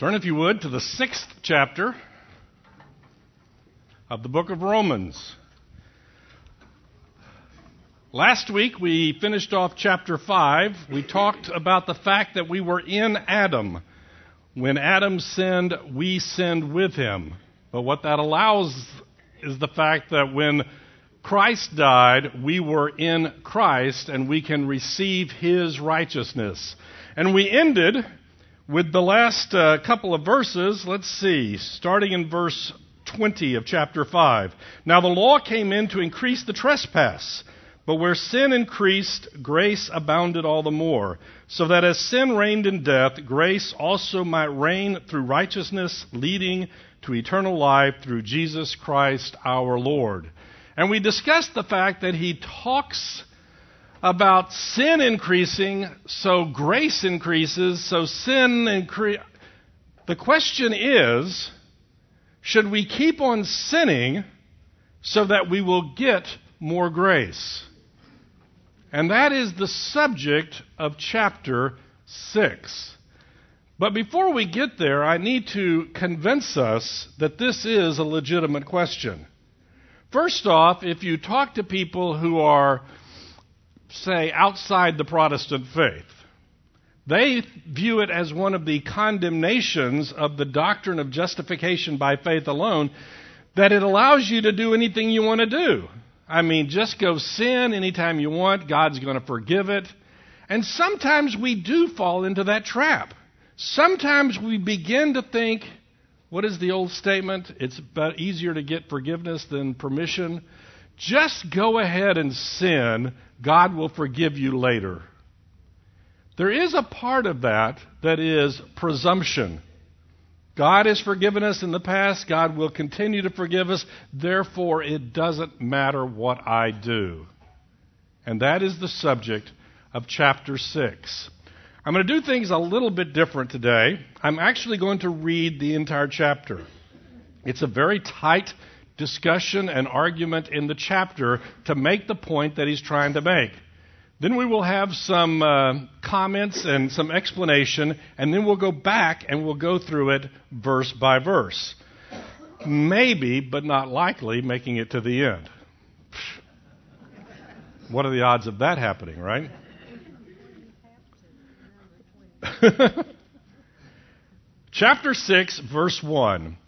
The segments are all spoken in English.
Turn, if you would, to the sixth chapter of the book of Romans. Last week we finished off chapter 5. We talked about the fact that we were in Adam. When Adam sinned, we sinned with him. But what that allows is the fact that when Christ died, we were in Christ and we can receive his righteousness. And we ended with the last uh, couple of verses. Let's see, starting in verse 20 of chapter 5. Now the law came in to increase the trespass. But where sin increased, grace abounded all the more, so that as sin reigned in death, grace also might reign through righteousness, leading to eternal life through Jesus Christ our Lord. And we discussed the fact that he talks about sin increasing, so grace increases, so sin increases. The question is should we keep on sinning so that we will get more grace? And that is the subject of chapter 6. But before we get there, I need to convince us that this is a legitimate question. First off, if you talk to people who are, say, outside the Protestant faith, they view it as one of the condemnations of the doctrine of justification by faith alone that it allows you to do anything you want to do. I mean, just go sin anytime you want. God's going to forgive it. And sometimes we do fall into that trap. Sometimes we begin to think, what is the old statement? It's about easier to get forgiveness than permission. Just go ahead and sin. God will forgive you later. There is a part of that that is presumption. God has forgiven us in the past. God will continue to forgive us. Therefore, it doesn't matter what I do. And that is the subject of chapter 6. I'm going to do things a little bit different today. I'm actually going to read the entire chapter. It's a very tight discussion and argument in the chapter to make the point that he's trying to make. Then we will have some uh, comments and some explanation, and then we'll go back and we'll go through it verse by verse. Maybe, but not likely, making it to the end. What are the odds of that happening, right? Chapter 6, verse 1.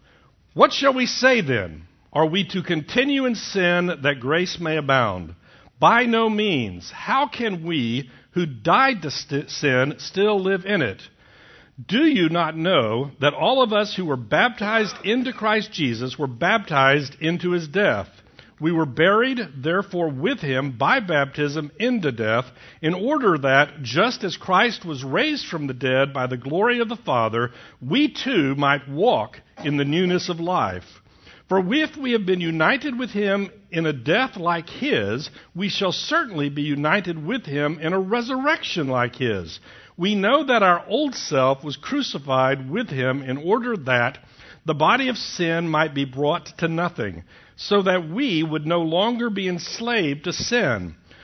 What shall we say then? Are we to continue in sin that grace may abound? By no means. How can we who died to st- sin still live in it? Do you not know that all of us who were baptized into Christ Jesus were baptized into his death? We were buried, therefore, with him by baptism into death, in order that, just as Christ was raised from the dead by the glory of the Father, we too might walk in the newness of life. For if we have been united with him in a death like his, we shall certainly be united with him in a resurrection like his. We know that our old self was crucified with him in order that the body of sin might be brought to nothing, so that we would no longer be enslaved to sin.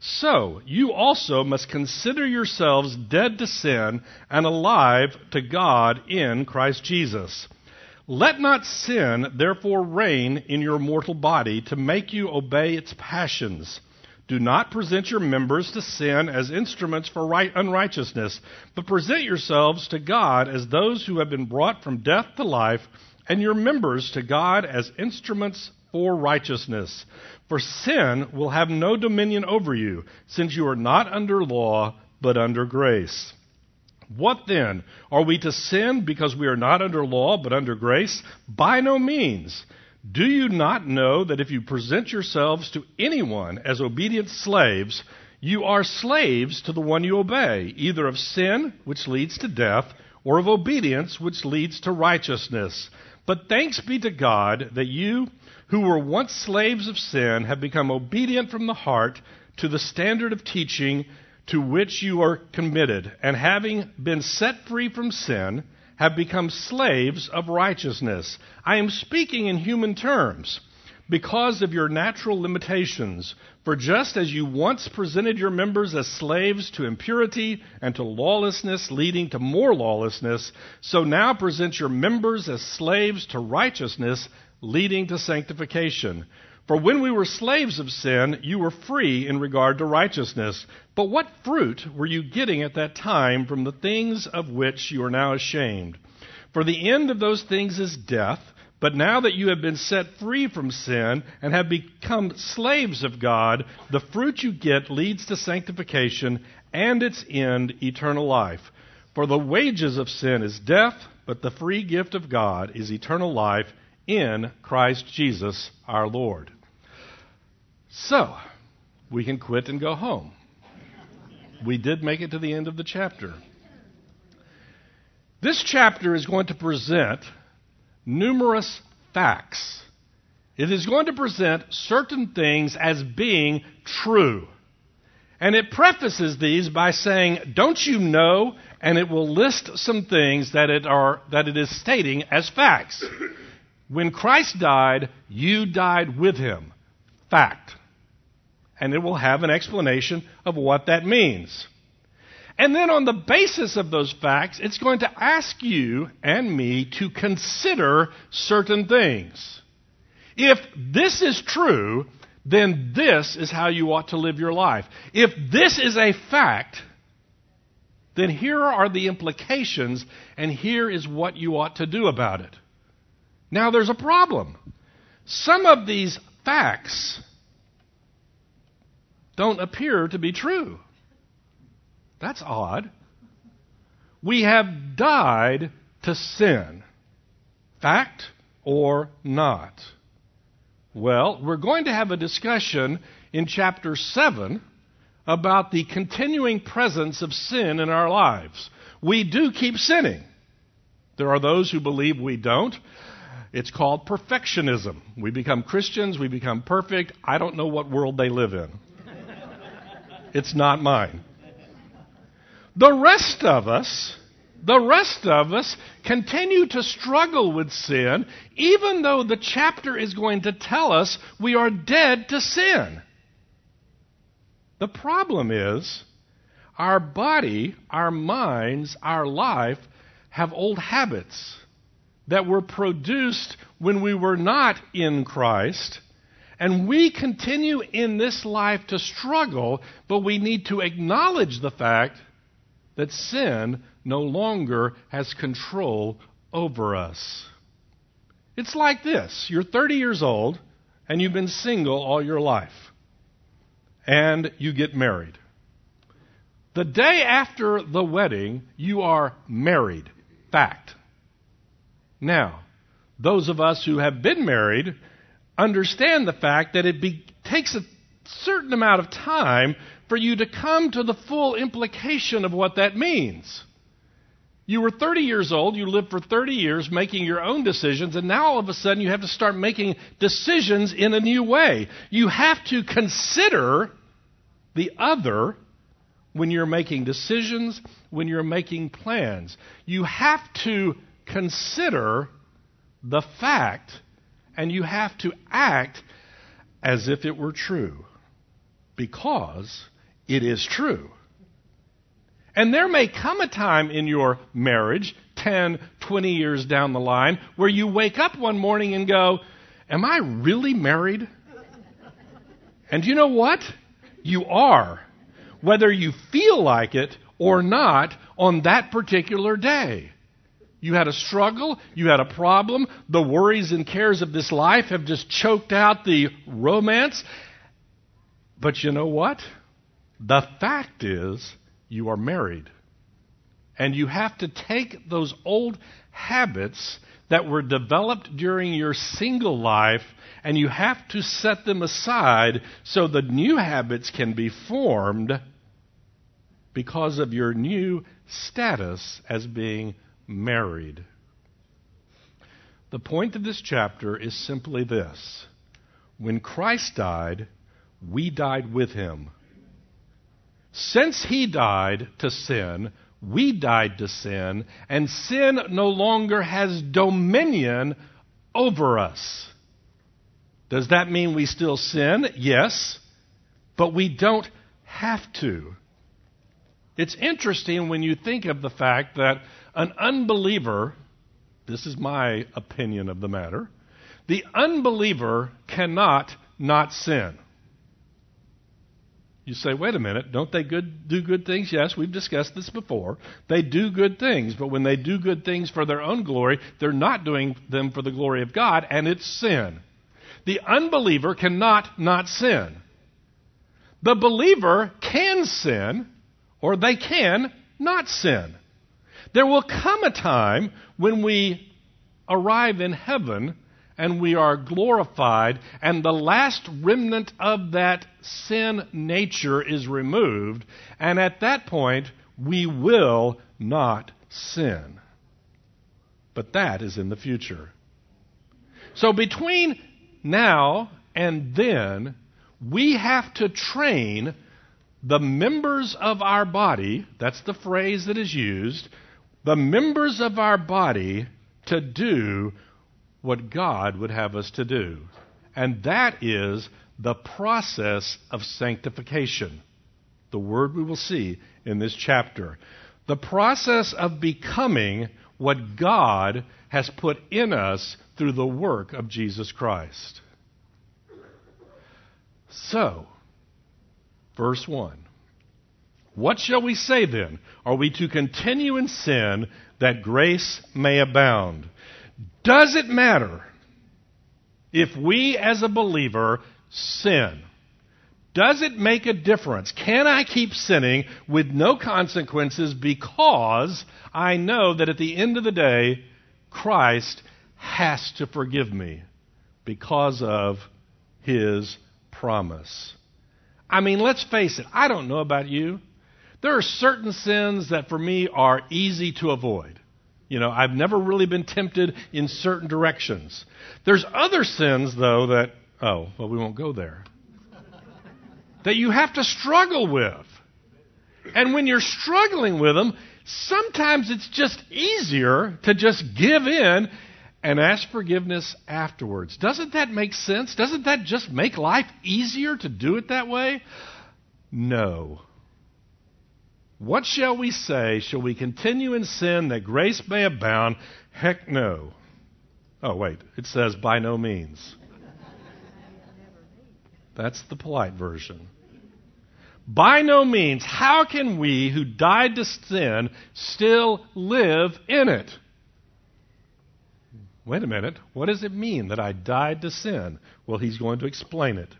So, you also must consider yourselves dead to sin and alive to God in Christ Jesus. Let not sin, therefore, reign in your mortal body to make you obey its passions. Do not present your members to sin as instruments for right unrighteousness, but present yourselves to God as those who have been brought from death to life, and your members to God as instruments for righteousness. For sin will have no dominion over you, since you are not under law, but under grace. What then? Are we to sin because we are not under law, but under grace? By no means. Do you not know that if you present yourselves to anyone as obedient slaves, you are slaves to the one you obey, either of sin, which leads to death, or of obedience, which leads to righteousness? But thanks be to God that you who were once slaves of sin have become obedient from the heart to the standard of teaching to which you are committed, and having been set free from sin, have become slaves of righteousness. I am speaking in human terms because of your natural limitations. For just as you once presented your members as slaves to impurity and to lawlessness, leading to more lawlessness, so now present your members as slaves to righteousness, leading to sanctification. For when we were slaves of sin, you were free in regard to righteousness. But what fruit were you getting at that time from the things of which you are now ashamed? For the end of those things is death. But now that you have been set free from sin and have become slaves of God, the fruit you get leads to sanctification and its end, eternal life. For the wages of sin is death, but the free gift of God is eternal life in Christ Jesus our Lord. So, we can quit and go home. We did make it to the end of the chapter. This chapter is going to present numerous facts. It is going to present certain things as being true. And it prefaces these by saying, Don't you know? And it will list some things that it, are, that it is stating as facts. When Christ died, you died with him. Fact. And it will have an explanation of what that means. And then, on the basis of those facts, it's going to ask you and me to consider certain things. If this is true, then this is how you ought to live your life. If this is a fact, then here are the implications, and here is what you ought to do about it. Now, there's a problem. Some of these facts don't appear to be true. That's odd. We have died to sin. Fact or not? Well, we're going to have a discussion in chapter 7 about the continuing presence of sin in our lives. We do keep sinning. There are those who believe we don't. It's called perfectionism. We become Christians, we become perfect. I don't know what world they live in. It's not mine. The rest of us, the rest of us continue to struggle with sin, even though the chapter is going to tell us we are dead to sin. The problem is our body, our minds, our life have old habits that were produced when we were not in Christ. And we continue in this life to struggle, but we need to acknowledge the fact that sin no longer has control over us. It's like this you're 30 years old and you've been single all your life, and you get married. The day after the wedding, you are married. Fact. Now, those of us who have been married understand the fact that it be, takes a certain amount of time for you to come to the full implication of what that means. You were 30 years old, you lived for 30 years making your own decisions, and now all of a sudden you have to start making decisions in a new way. You have to consider the other when you're making decisions, when you're making plans. You have to consider the fact, and you have to act as if it were true. Because it is true. And there may come a time in your marriage, 10, 20 years down the line, where you wake up one morning and go, Am I really married? And you know what? You are, whether you feel like it or not on that particular day. You had a struggle, you had a problem, the worries and cares of this life have just choked out the romance. But you know what? The fact is, you are married. And you have to take those old habits that were developed during your single life and you have to set them aside so the new habits can be formed because of your new status as being married. The point of this chapter is simply this when Christ died, we died with him. Since he died to sin, we died to sin, and sin no longer has dominion over us. Does that mean we still sin? Yes, but we don't have to. It's interesting when you think of the fact that an unbeliever, this is my opinion of the matter, the unbeliever cannot not sin. You say, wait a minute, don't they good, do good things? Yes, we've discussed this before. They do good things, but when they do good things for their own glory, they're not doing them for the glory of God, and it's sin. The unbeliever cannot not sin. The believer can sin, or they can not sin. There will come a time when we arrive in heaven and we are glorified, and the last remnant of that sin nature is removed, and at that point, we will not sin. But that is in the future. So between now and then, we have to train the members of our body, that's the phrase that is used, the members of our body to do what God would have us to do. And that is the process of sanctification. The word we will see in this chapter. The process of becoming what God has put in us through the work of Jesus Christ. So, verse 1. What shall we say then? Are we to continue in sin that grace may abound? Does it matter if we as a believer sin? Does it make a difference? Can I keep sinning with no consequences because I know that at the end of the day, Christ has to forgive me because of his promise? I mean, let's face it, I don't know about you. There are certain sins that for me are easy to avoid. You know, I've never really been tempted in certain directions. There's other sins, though, that, oh, well, we won't go there, that you have to struggle with. And when you're struggling with them, sometimes it's just easier to just give in and ask forgiveness afterwards. Doesn't that make sense? Doesn't that just make life easier to do it that way? No. What shall we say? Shall we continue in sin that grace may abound? Heck no. Oh, wait. It says by no means. That's the polite version. By no means. How can we who died to sin still live in it? Wait a minute. What does it mean that I died to sin? Well, he's going to explain it.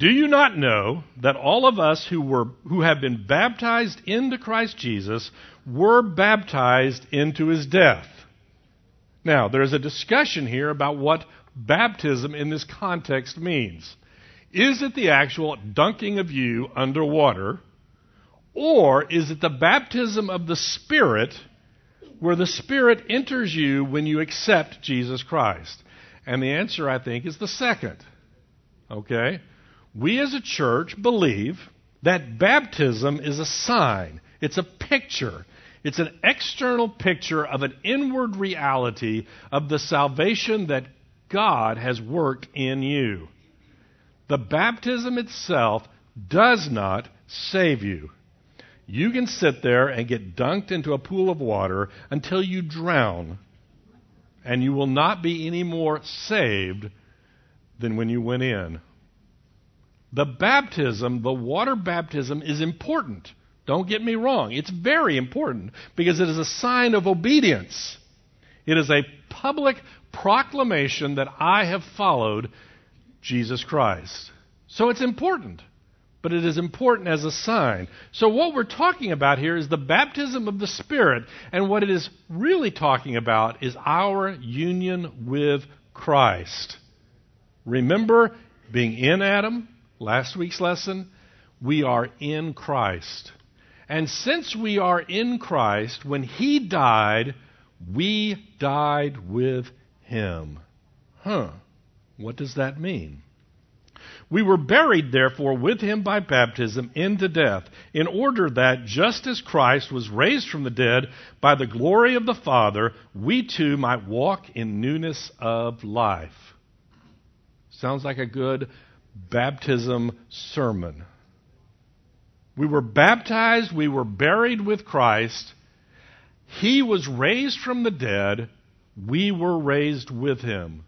Do you not know that all of us who, were, who have been baptized into Christ Jesus were baptized into his death? Now, there's a discussion here about what baptism in this context means. Is it the actual dunking of you underwater, or is it the baptism of the Spirit where the Spirit enters you when you accept Jesus Christ? And the answer, I think, is the second. Okay? We as a church believe that baptism is a sign, it's a picture. It's an external picture of an inward reality of the salvation that God has worked in you. The baptism itself does not save you. You can sit there and get dunked into a pool of water until you drown, and you will not be any more saved than when you went in. The baptism, the water baptism, is important. Don't get me wrong. It's very important because it is a sign of obedience. It is a public proclamation that I have followed Jesus Christ. So it's important, but it is important as a sign. So what we're talking about here is the baptism of the Spirit, and what it is really talking about is our union with Christ. Remember being in Adam, last week's lesson, we are in Christ. And since we are in Christ, when He died, we died with Him. Huh. What does that mean? We were buried, therefore, with him by baptism into death, in order that, just as Christ was raised from the dead by the glory of the Father, we too might walk in newness of life. Sounds like a good baptism sermon. We were baptized, we were buried with Christ. He was raised from the dead, we were raised with him.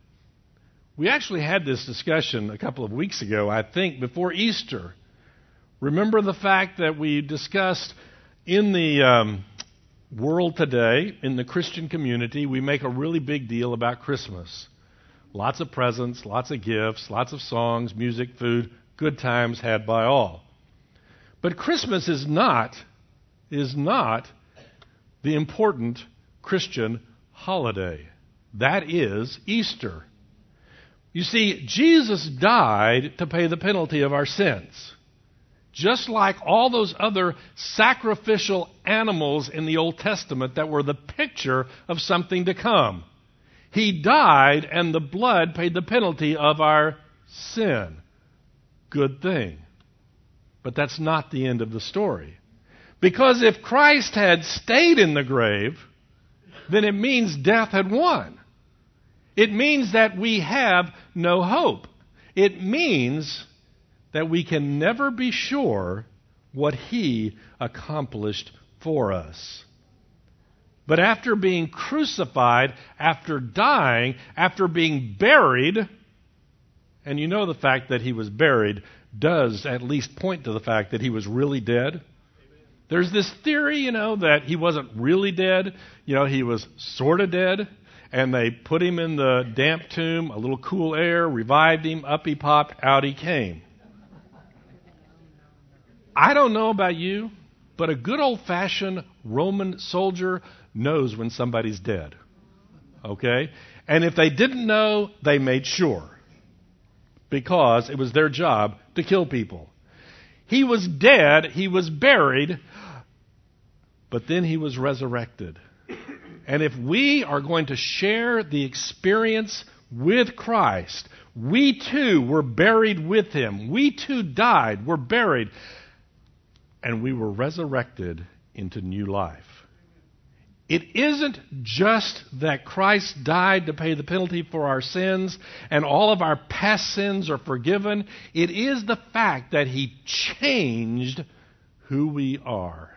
We actually had this discussion a couple of weeks ago, I think, before Easter. Remember the fact that we discussed in the um, world today, in the Christian community, we make a really big deal about Christmas. Lots of presents, lots of gifts, lots of songs, music, food, good times had by all. But Christmas is not is not the important Christian holiday. That is Easter. You see, Jesus died to pay the penalty of our sins. Just like all those other sacrificial animals in the Old Testament that were the picture of something to come. He died, and the blood paid the penalty of our sin. Good thing. But that's not the end of the story. Because if Christ had stayed in the grave, then it means death had won. It means that we have no hope. It means that we can never be sure what He accomplished for us. But after being crucified, after dying, after being buried, and you know the fact that he was buried does at least point to the fact that he was really dead. There's this theory, you know, that he wasn't really dead. You know, he was sort of dead and they put him in the damp tomb, a little cool air, revived him, up he popped, out he came. I don't know about you, but a good old fashioned Roman soldier knows when somebody's dead. Okay? And if they didn't know, they made sure. Because it was their job to kill people. He was dead, he was buried, but then he was resurrected. And if we are going to share the experience with Christ, we too were buried with him. We too died, were buried, and we were resurrected into new life. It isn't just that Christ died to pay the penalty for our sins and all of our past sins are forgiven. It is the fact that He changed who we are.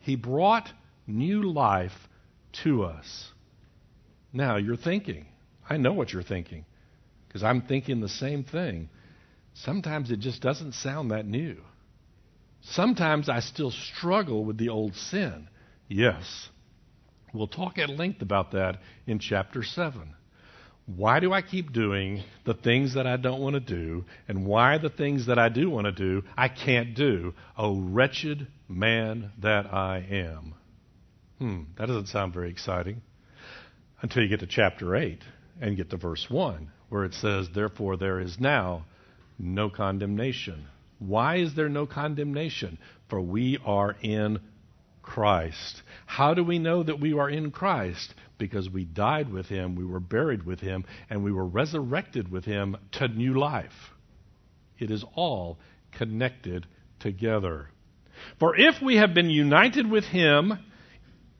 He brought new life to us. Now, you're thinking, I know what you're thinking, because I'm thinking the same thing. Sometimes it just doesn't sound that new. Sometimes I still struggle with the old sin. Yes. We'll talk at length about that in chapter 7. Why do I keep doing the things that I don't want to do, and why the things that I do want to do I can't do? Oh, wretched man that I am. Hmm, that doesn't sound very exciting until you get to chapter 8 and get to verse 1, where it says, Therefore there is now no condemnation. Why is there no condemnation? For we are in Christ. How do we know that we are in Christ? Because we died with him, we were buried with him, and we were resurrected with him to new life. It is all connected together. For if we have been united with him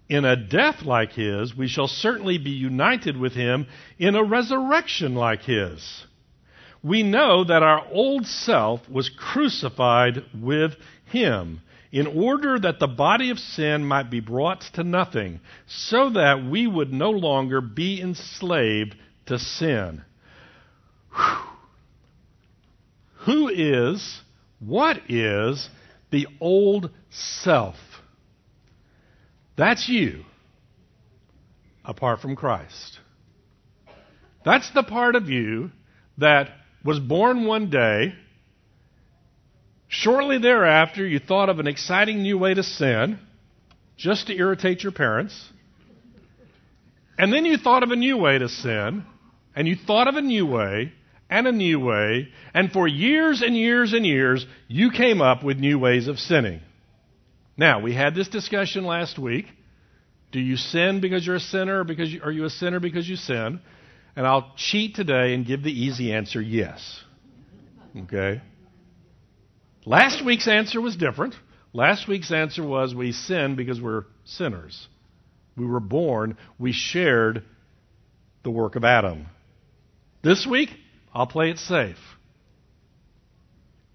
in a death like his, we shall certainly be united with him in a resurrection like his. We know that our old self was crucified with him in order that the body of sin might be brought to nothing, so that we would no longer be enslaved to sin. Whew. Who is, what is the old self? That's you, apart from Christ. That's the part of you that was born one day. Shortly thereafter, you thought of an exciting new way to sin, just to irritate your parents. And then you thought of a new way to sin, and you thought of a new way, and a new way, and for years and years and years, you came up with new ways of sinning. Now, we had this discussion last week. Do you sin because you're a sinner, or because you, are you a sinner because you sin? And I'll cheat today and give the easy answer yes. Okay? Last week's answer was different. Last week's answer was we sin because we're sinners. We were born, we shared the work of Adam. This week, I'll play it safe.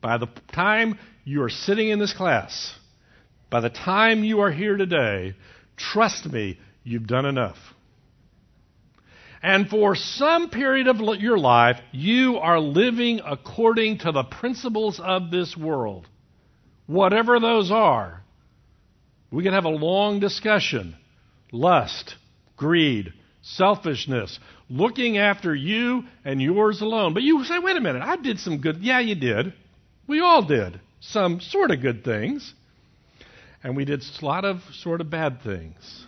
By the time you are sitting in this class, by the time you are here today, trust me, you've done enough. And for some period of your life, you are living according to the principles of this world. Whatever those are. We can have a long discussion. Lust, greed, selfishness, looking after you and yours alone. But you say, wait a minute, I did some good. Yeah, you did. We all did some sort of good things. And we did a lot of sort of bad things.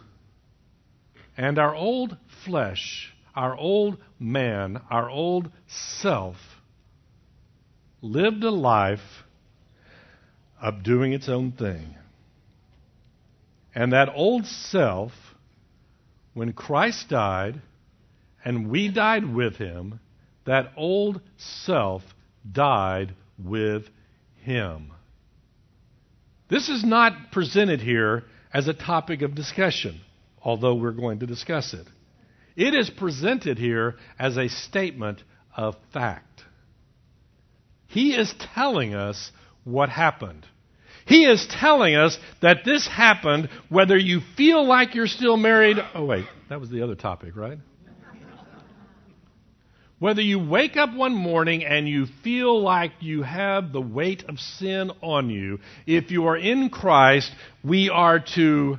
And our old flesh, our old man, our old self lived a life of doing its own thing. And that old self, when Christ died and we died with him, that old self died with him. This is not presented here as a topic of discussion, although we're going to discuss it. It is presented here as a statement of fact. He is telling us what happened. He is telling us that this happened whether you feel like you're still married. Oh, wait, that was the other topic, right? Whether you wake up one morning and you feel like you have the weight of sin on you, if you are in Christ, we are to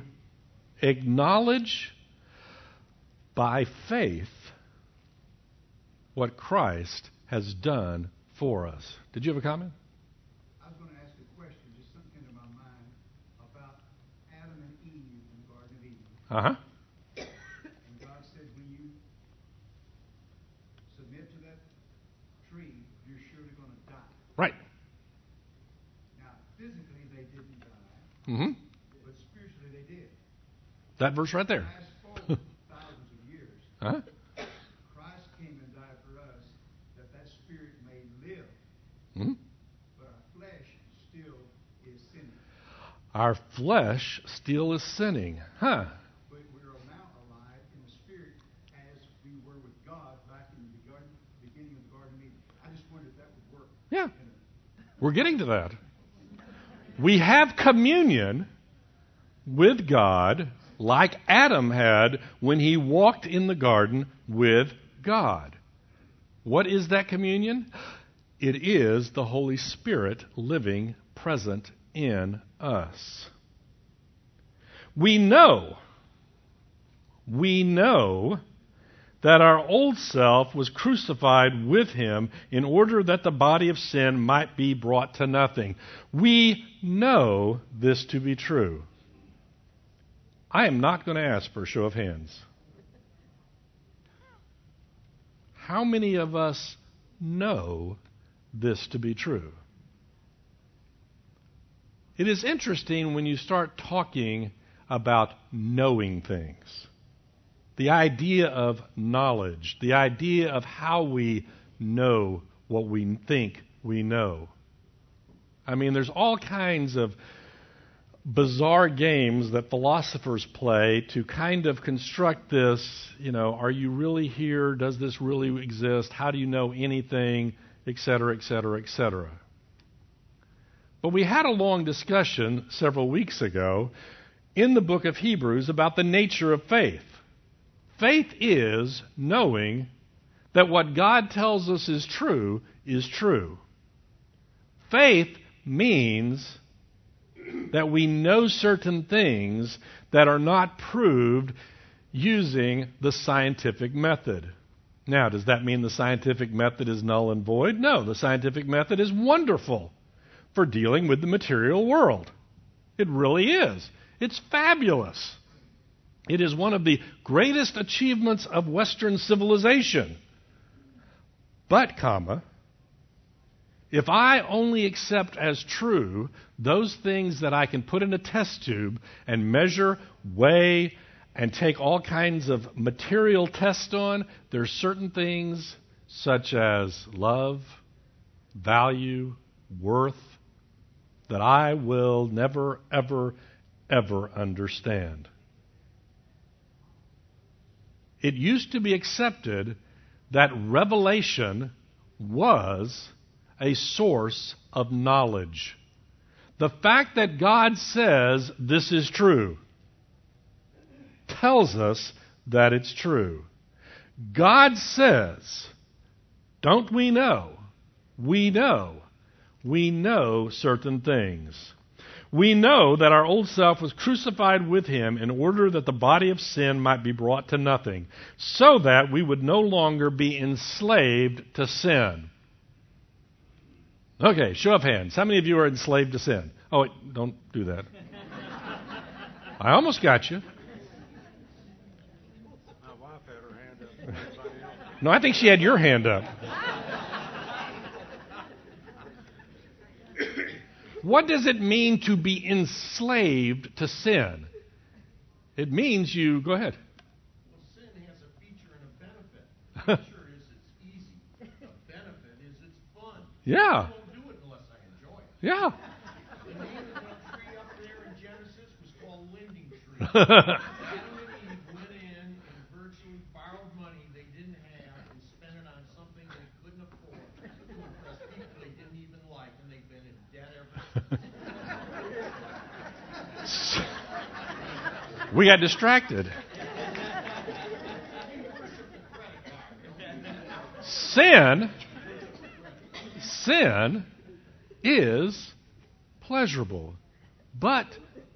acknowledge by faith what Christ has done for us. Did you have a comment? I was going to ask a question, just something came to my mind about Adam and Eve in the Garden of Eden. Uh huh. And God said, when you submit to that tree, you're surely going to die. Right. Now, physically, they didn't die, Mm-hmm. but spiritually, they did. That verse right there. Fast forward thousands of years, Uh huh. Christ came and died for us that that spirit may live, hmm but our flesh still is sinning. Our flesh still is sinning. Huh. But we are now alive in the spirit as we were with God back in the garden, beginning of the Garden of Eden. I just wondered if that would work. Yeah. We're getting to that. We have communion with God like Adam had when he walked in the garden with God. What is that communion? It is the Holy Spirit living present in us. We know, we know that our old self was crucified with him in order that the body of sin might be brought to nothing. We know this to be true. I am not going to ask for a show of hands. How many of us know this to be true? It is interesting when you start talking about knowing things. The idea of knowledge, the idea of how we know what we think we know. I mean, there's all kinds of bizarre games that philosophers play to kind of construct this, you know, are you really here? Does this really exist? How do you know anything? Et cetera, et cetera, et cetera. But we had a long discussion several weeks ago in the book of Hebrews about the nature of faith. Faith is knowing that what God tells us is true is true. Faith means that we know certain things that are not proved using the scientific method. Now, does that mean the scientific method is null and void? No, the scientific method is wonderful for dealing with the material world. It really is. It's fabulous. It is one of the greatest achievements of Western civilization. But, comma, if I only accept as true those things that I can put in a test tube and measure, weigh, and take all kinds of material tests on, there's certain things such as love, value, worth that I will never, ever, ever understand. It used to be accepted that revelation was a source of knowledge. The fact that God says this is true tells us that it's true. God says, don't we know? We know. We know certain things. We know that our old self was crucified with him in order that the body of sin might be brought to nothing, so that we would no longer be enslaved to sin. Okay, show of hands. How many of you are enslaved to sin? Oh, wait, don't do that. I almost got you. My wife had her hand up. Else. No, I think she had your hand up. What does it mean to be enslaved to sin? It means you. Go ahead. Well, sin has a feature and a benefit. The feature is it's easy. The benefit is it's fun. Yeah. I won't do it unless I enjoy it. Yeah. The name of that tree up there in Genesis was called Lending Tree. Adam and Eve went in and virtually borrowed money they didn't have and spent it on something they couldn't afford to they didn't even like, and they've been in debt ever since. we got distracted. Sin, sin is pleasurable, but,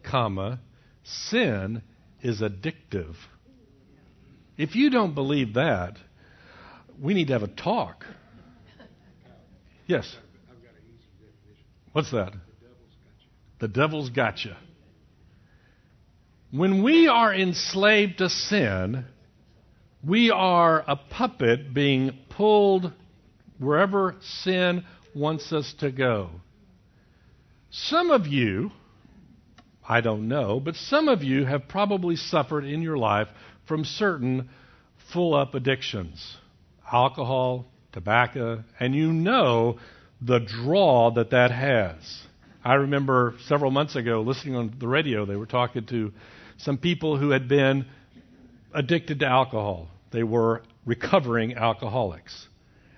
comma, sin is addictive. If you don't believe that, we need to have a talk. Yes. What's that? The devil's got you. When we are enslaved to sin, we are a puppet being pulled wherever sin wants us to go. Some of you, I don't know, but some of you have probably suffered in your life from certain full up addictions alcohol, tobacco, and you know the draw that that has. I remember several months ago listening on the radio, they were talking to some people who had been addicted to alcohol. They were recovering alcoholics.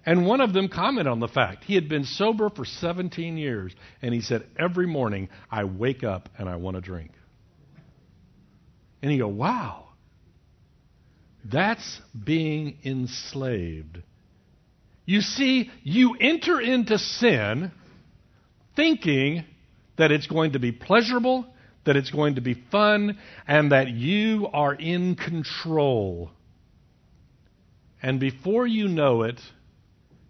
And one of them commented on the fact he had been sober for 17 years, and he said, Every morning I wake up and I want to drink. And you go, Wow, that's being enslaved. You see, you enter into sin thinking that it's going to be pleasurable, that it's going to be fun, and that you are in control. And before you know it,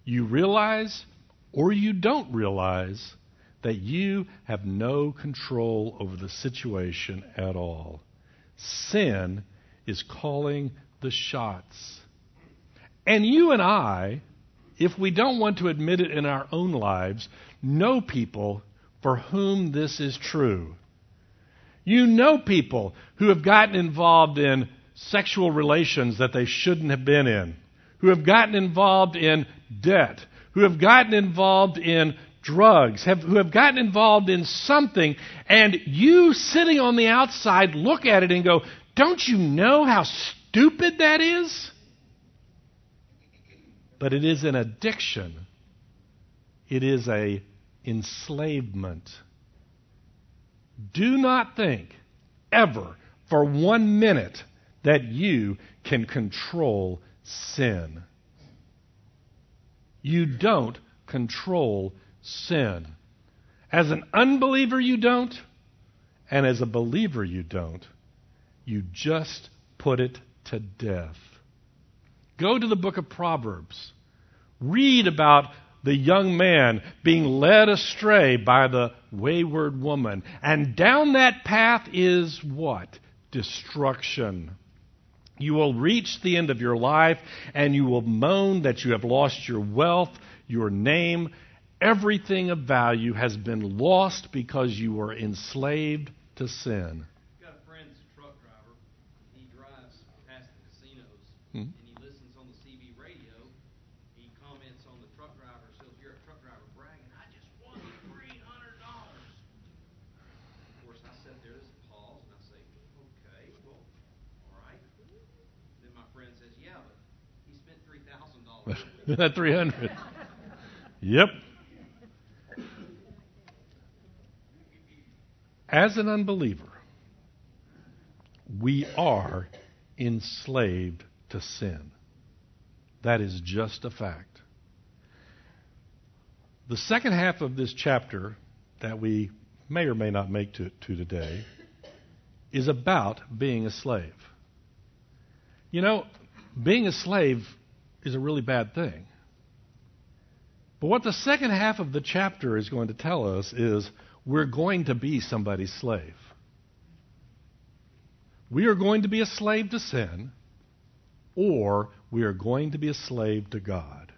you realize or you don't realize that you have no control over the situation at all. Sin is calling the shots. And you and I, if we don't want to admit it in our own lives, know people for whom this is true. You know people who have gotten involved in sexual relations that they shouldn't have been in, who have gotten involved in debt, who have gotten involved in drugs, have, who have gotten involved in something, and you sitting on the outside look at it and go, Don't you know how stupid that is? But it is an addiction. It is a enslavement. Do not think ever for one minute that you can control sin. You don't control sin. As an unbeliever, you don't, and as a believer, you don't. You just put it to death. Go to the book of Proverbs. Read about the young man being led astray by the wayward woman. And down that path is what? Destruction. You will reach the end of your life and you will moan that you have lost your wealth, your name. Everything of value has been lost because you were enslaved to sin. got a friend that's a truck driver. He drives past the casinos Hmm. and he listens on the CB radio. He comments on the truck driver. So if you're a truck driver That 300. Yep. As an unbeliever, we are enslaved to sin. That is just a fact. The second half of this chapter that we may or may not make to, to today is about being a slave. You know, being a slave is a really bad thing. But what the second half of the chapter is going to tell us is we're going to be somebody's slave. We are going to be a slave to sin, or we are going to be a slave to God.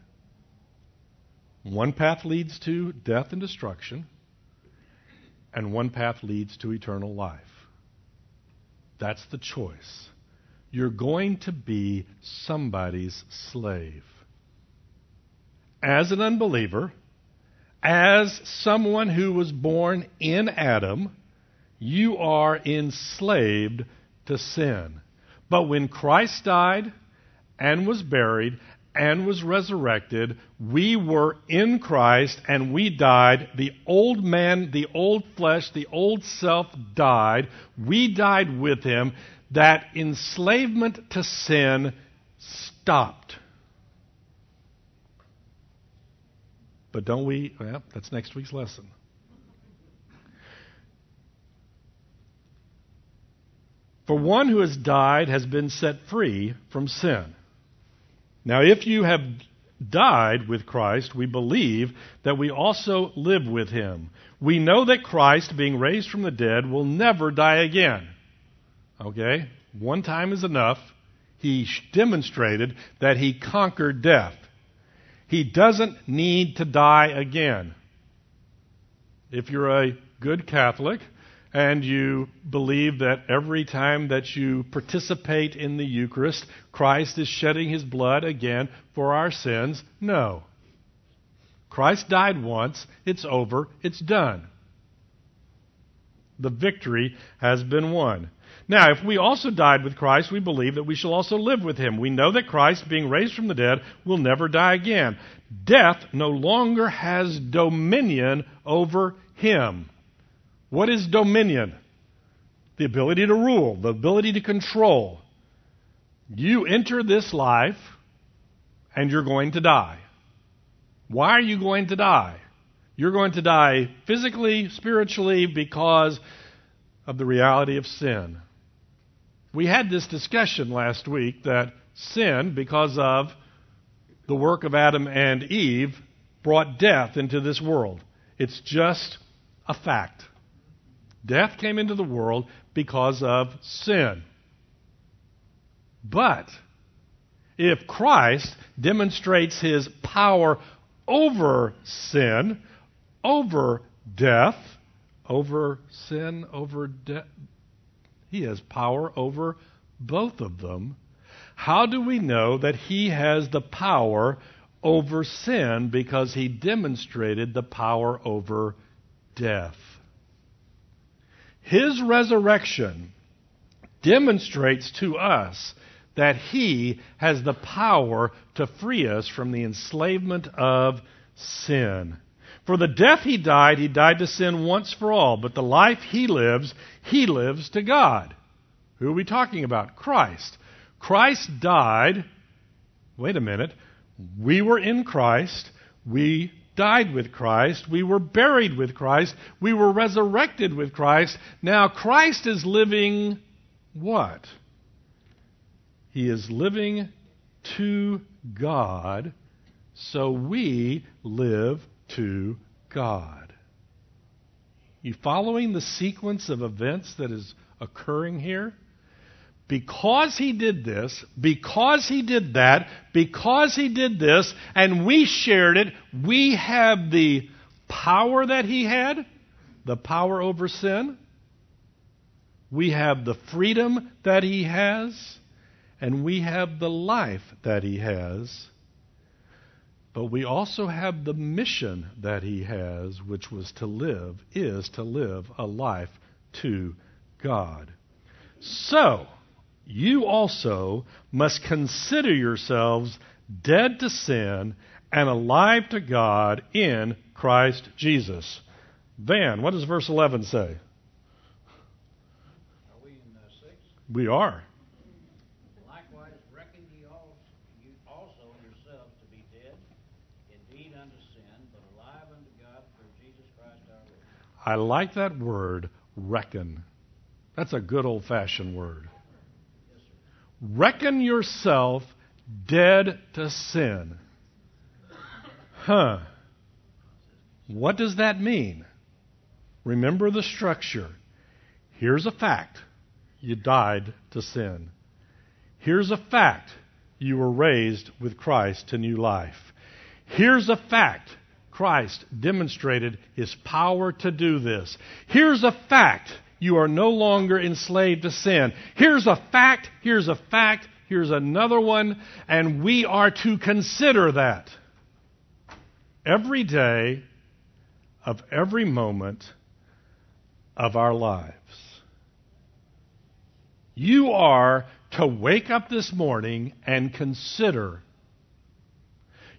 One path leads to death and destruction, and one path leads to eternal life. That's the choice. You're going to be somebody's slave. As an unbeliever, as someone who was born in Adam, you are enslaved to sin. But when Christ died and was buried and was resurrected, we were in Christ and we died. The old man, the old flesh, the old self died. We died with him. That enslavement to sin stopped. But don't we? Well, that's next week's lesson. For one who has died has been set free from sin. Now, if you have died with Christ, we believe that we also live with him. We know that Christ, being raised from the dead, will never die again. Okay? One time is enough. He demonstrated that he conquered death. He doesn't need to die again. If you're a good Catholic, and you believe that every time that you participate in the Eucharist, Christ is shedding his blood again for our sins. No. Christ died once, it's over, it's done. The victory has been won. Now, if we also died with Christ, we believe that we shall also live with him. We know that Christ, being raised from the dead, will never die again. Death no longer has dominion over him. What is dominion? The ability to rule, the ability to control. You enter this life and you're going to die. Why are you going to die? You're going to die physically, spiritually, because of the reality of sin. We had this discussion last week that sin, because of the work of Adam and Eve, brought death into this world. It's just a fact. Death came into the world because of sin. But if Christ demonstrates his power over sin, over death, over sin, over death, he has power over both of them. How do we know that he has the power over sin? Because he demonstrated the power over death. His resurrection demonstrates to us that He has the power to free us from the enslavement of sin. For the death He died, He died to sin once for all, but the life He lives, He lives to God. Who are we talking about? Christ. Christ died. Wait a minute. We were in Christ. We died with Christ. We were buried with Christ. We were resurrected with Christ. Now Christ is living what? He is living to God, so we live to God. You following the sequence of events that is occurring here? because he did this, because he did that, because he did this, and we shared it, we have the power that he had, the power over sin. We have the freedom that he has, and we have the life that he has. But we also have the mission that he has, which was to live, is to live a life to God. So, you also must consider yourselves dead to sin, and alive to God in Christ Jesus. Van, what does verse 11 say? Are we in uh, six? We are. Likewise, reckon ye also, you also yourselves to be dead, indeed unto sin, but alive unto God through Jesus Christ our Lord. I like that word, reckon. That's a good old fashioned word. Reckon yourself dead to sin. Huh. What does that mean? Remember the structure. Here's a fact you died to sin. Here's a fact you were raised with Christ to new life. Here's a fact Christ demonstrated his power to do this. Here's a fact you are no longer enslaved to sin. Here's a fact, here's a fact, here's another one, and we are to consider that every day of every moment of our lives. You are to wake up this morning and consider.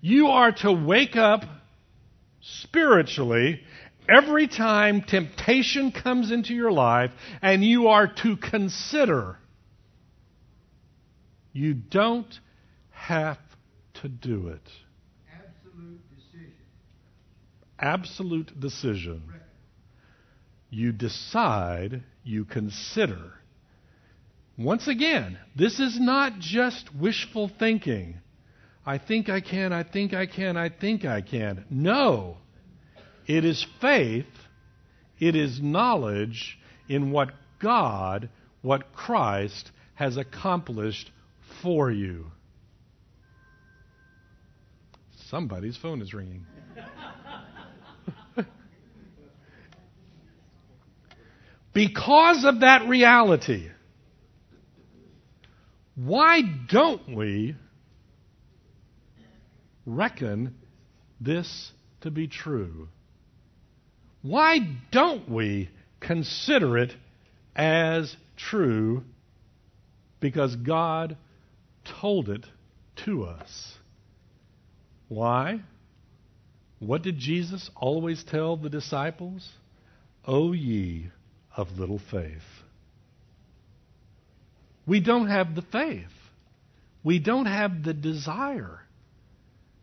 You are to wake up spiritually every time temptation comes into your life, and you are to consider. You don't have to do it. Absolute decision. Absolute decision. You decide, you consider. Once again, this is not just wishful thinking. I think I can, I think I can, I think I can. No. It is faith, it is knowledge in what God, what Christ has accomplished for you. Somebody's phone is ringing. because of that reality, why don't we reckon this to be true? Why don't we consider it as true? Because God told it to us. Why? What did Jesus always tell the disciples? O ye of little faith. We don't have the faith. We don't have the desire.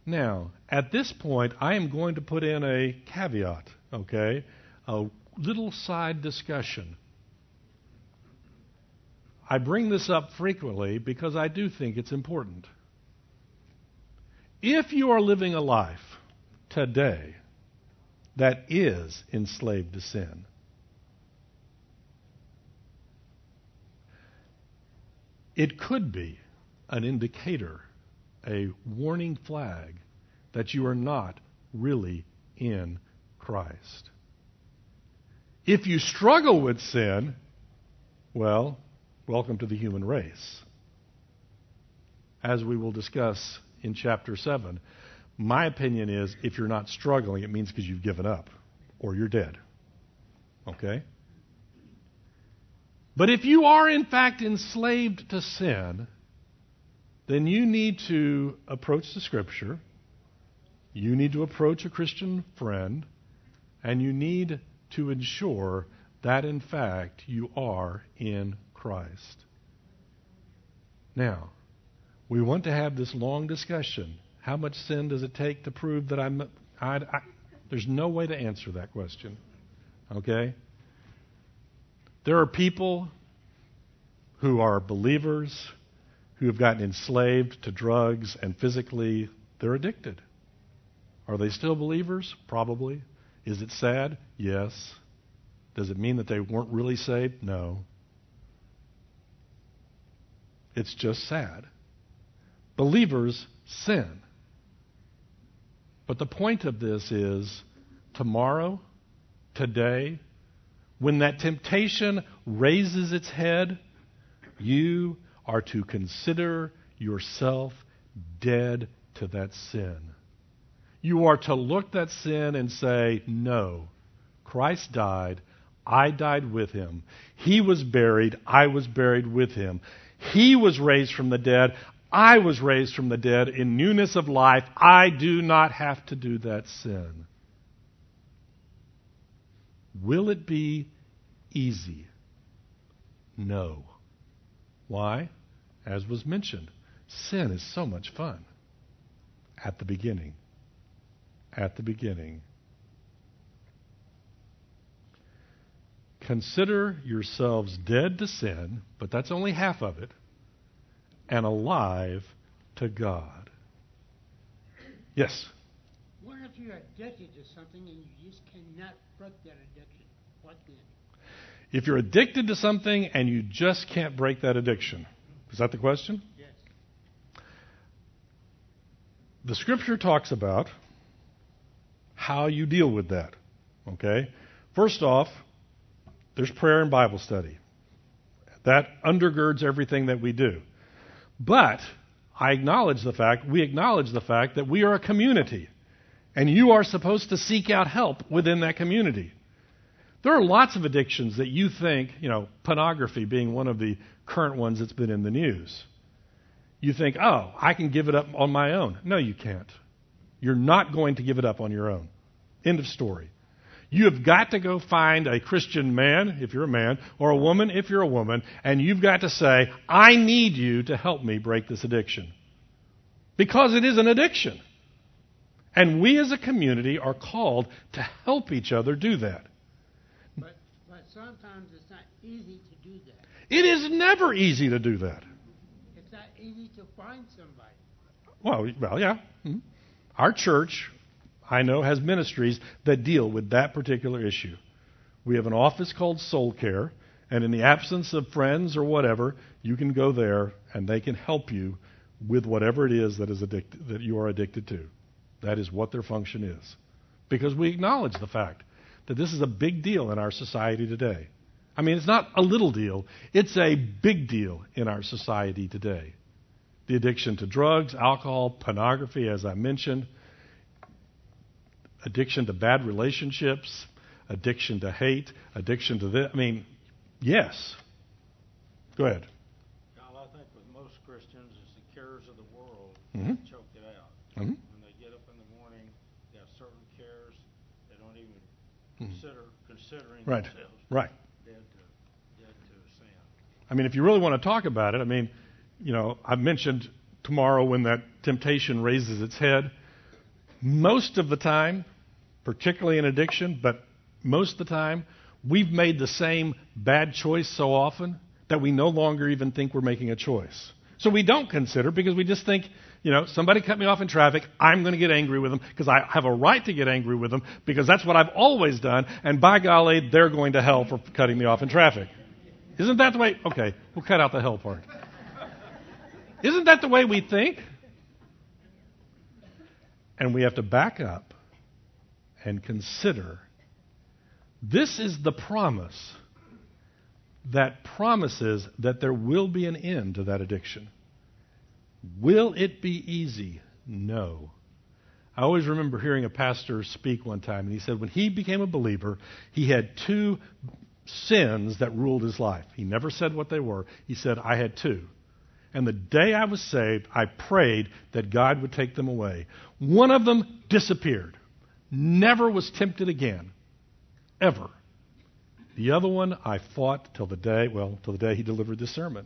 Now, at this point, I am going to put in a caveat, okay? A little side discussion. I bring this up frequently because I do think it's important. If you are living a life today that is enslaved to sin, it could be an indicator, a warning flag that you are not really in Christ. If you struggle with sin, well, welcome to the human race. As we will discuss in chapter 7, my opinion is if you're not struggling, it means because you've given up or you're dead. Okay? But if you are in fact enslaved to sin, then you need to approach the Scripture, you need to approach a Christian friend, and you need to ensure that in fact you are in Christ. Now, we want to have this long discussion. How much sin does it take to prove that I'm. I, I, there's no way to answer that question. Okay? There are people who are believers who have gotten enslaved to drugs and physically they're addicted. Are they still believers? Probably. Is it sad? Yes. Does it mean that they weren't really saved? No. It's just sad. Believers sin. But the point of this is tomorrow, today, when that temptation raises its head, you are to consider yourself dead to that sin. You are to look that sin and say, No, Christ died. I died with him. He was buried. I was buried with him. He was raised from the dead. I was raised from the dead in newness of life. I do not have to do that sin. Will it be easy? No. Why? As was mentioned, sin is so much fun at the beginning. At the beginning. Consider yourselves dead to sin, but that's only half of it, and alive to God. Yes? What if you're addicted to something and you just cannot break that addiction? What then? If you're addicted to something and you just can't break that addiction, is that the question? Yes. The scripture talks about how you deal with that. Okay? First off, there's prayer and Bible study. That undergirds everything that we do. But I acknowledge the fact, we acknowledge the fact that we are a community. And you are supposed to seek out help within that community. There are lots of addictions that you think, you know, pornography being one of the current ones that's been in the news. You think, oh, I can give it up on my own. No, you can't. You're not going to give it up on your own. End of story. You have got to go find a Christian man, if you're a man, or a woman, if you're a woman, and you've got to say, I need you to help me break this addiction. Because it is an addiction. And we as a community are called to help each other do that. Sometimes it's not easy to do that. It is never easy to do that. It's not easy to find somebody. Well, well, yeah. Mhm. Our church, I know, has ministries that deal with that particular issue. We have an office called Soul Care, and in the absence of friends or whatever, you can go there and they can help you with whatever it is that is addicted, that you are addicted to. That is what their function is. Because we acknowledge the fact that this is a big deal in our society today. I mean, it's not a little deal, it's a big deal in our society today. The addiction to drugs, alcohol, pornography, as I mentioned, addiction to bad relationships, addiction to hate, addiction to this. I mean, yes. Go ahead. Kyle, I think with most Christians, it's the cares of the world Mhm. that choke it out. Mhm. When they get up in the morning, they have certain cares, they don't even Mhm. consider considering Right. themselves Right. dead to dead to sin. I mean, if you really want to talk about it, I mean, you know, I've mentioned tomorrow when that temptation raises its head. Most of the time, particularly in addiction, but most of the time, we've made the same bad choice so often that we no longer even think we're making a choice. So we don't consider because we just think, you know, somebody cut me off in traffic, I'm going to get angry with them because I have a right to get angry with them because that's what I've always done, and by golly, they're going to hell for cutting me off in traffic. Isn't that the way? Okay, we'll cut out the hell part. Isn't that the way we think? And we have to back up and consider this is the promise that promises that there will be an end to that addiction. Will it be easy? No. I always remember hearing a pastor speak one time, and he said when he became a believer, he had two sins that ruled his life. He never said what they were. He said, I had two. And the day I was saved, I prayed that God would take them away. One of them disappeared. Never was tempted again. Ever. The other one I fought till the day, well, till the day he delivered this sermon.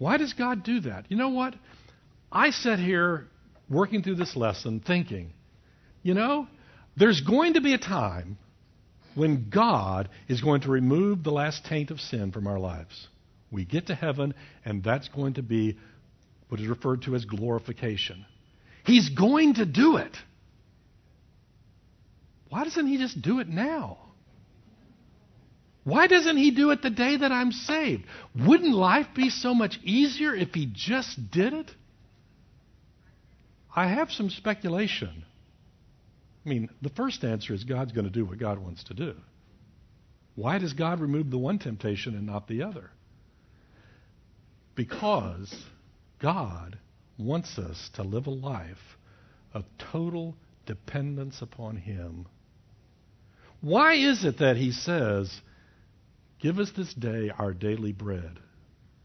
Why does God do that? You know what? I sat here working through this lesson thinking, you know, there's going to be a time when God is going to remove the last taint of sin from our lives. We get to heaven, and that's going to be what is referred to as glorification. He's going to do it. Why doesn't He just do it now? Why doesn't He do it the day that I'm saved? Wouldn't life be so much easier if He just did it? I have some speculation. I mean, the first answer is God's going to do what God wants to do. Why does God remove the one temptation and not the other? Because God wants us to live a life of total dependence upon Him. Why is it that He says, Give us this day our daily bread?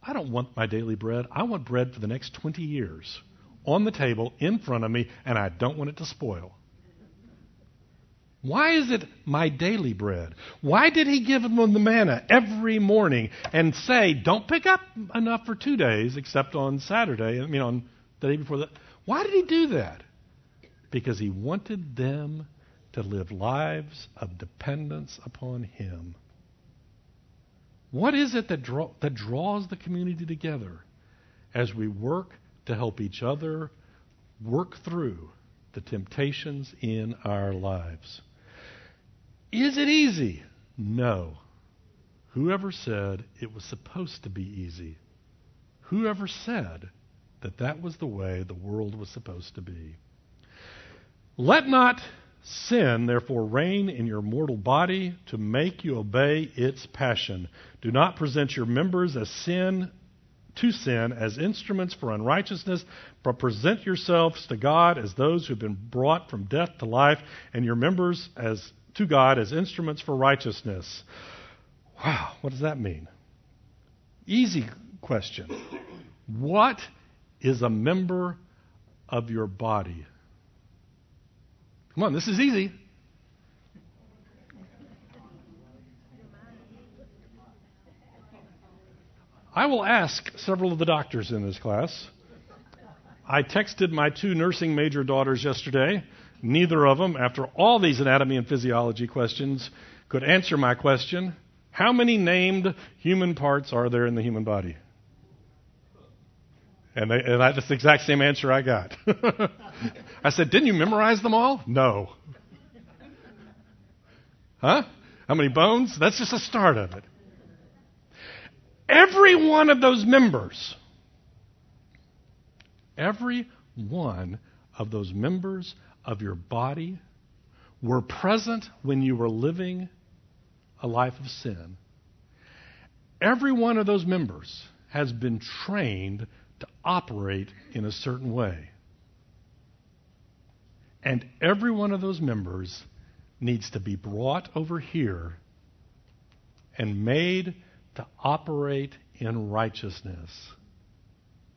I don't want my daily bread. I want bread for the next 20 years on the table in front of me, and I don't want it to spoil. Why is it my daily bread? Why did he give them the manna every morning and say, don't pick up enough for two days, except on Saturday, I mean, on the day before that? Why did he do that? Because he wanted them to live lives of dependence upon him. What is it that, draw, that draws the community together as we work to help each other work through the temptations in our lives? Is it easy? No. Whoever said it was supposed to be easy? Whoever said that that was the way the world was supposed to be? Let not sin, therefore, reign in your mortal body to make you obey its passion. Do not present your members as sin to sin as instruments for unrighteousness, but present yourselves to God as those who have been brought from death to life, and your members as to God as instruments for righteousness. Wow, what does that mean? Easy question. What is a member of your body? Come on, this is easy. I will ask several of the doctors in this class. I texted my two nursing major daughters yesterday Neither of them, after all these anatomy and physiology questions, could answer my question How many named human parts are there in the human body? And, they, and that's the exact same answer I got. I said, Didn't you memorize them all? No. Huh? How many bones? That's just a start of it. Every one of those members, every one of those members of your body were present when you were living a life of sin. Every one of those members has been trained to operate in a certain way. And every one of those members needs to be brought over here and made to operate in righteousness.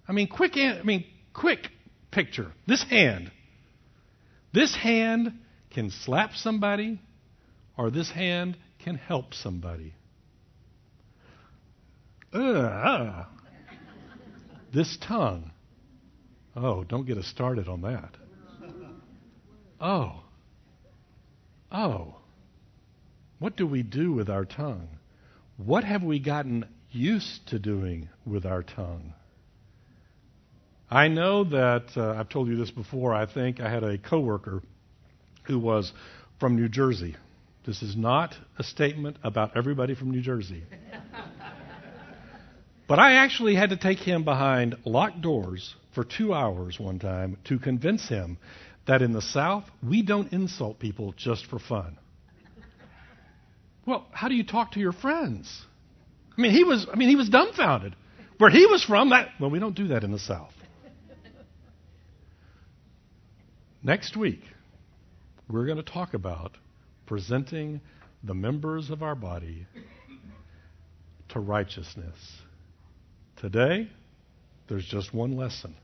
I mean, quick, I mean, quick picture. This hand this hand can slap somebody, or this hand can help somebody. Uh, this tongue. Oh, don't get us started on that. Oh. Oh. What do we do with our tongue? What have we gotten used to doing with our tongue? I know that uh, I've told you this before. I think I had a coworker who was from New Jersey. This is not a statement about everybody from New Jersey. But I actually had to take him behind locked doors for two hours one time to convince him that in the South, we don't insult people just for fun. Well, how do you talk to your friends? I mean, he was, I mean, he was dumbfounded. Where he was from, that, well, we don't do that in the South. Next week, we're going to talk about presenting the members of our body to righteousness. Today, there's just one lesson.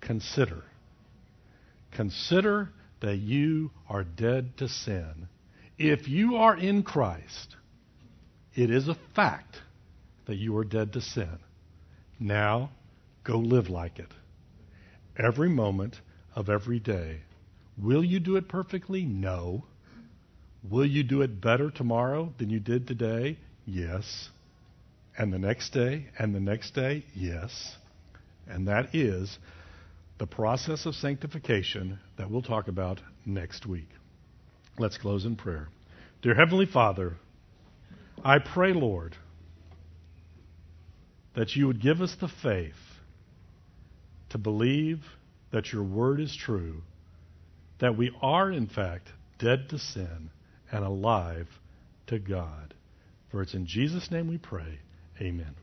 Consider. Consider that you are dead to sin. If you are in Christ, it is a fact that you are dead to sin. Now, go live like it. Every moment of every day. Will you do it perfectly? No. Will you do it better tomorrow than you did today? Yes. And the next day, and the next day? Yes. And that is the process of sanctification that we'll talk about next week. Let's close in prayer. Dear Heavenly Father, I pray, Lord, that you would give us the faith to believe that your word is true, that we are, in fact, dead to sin and alive to God. For it's in Jesus' name we pray. Amen.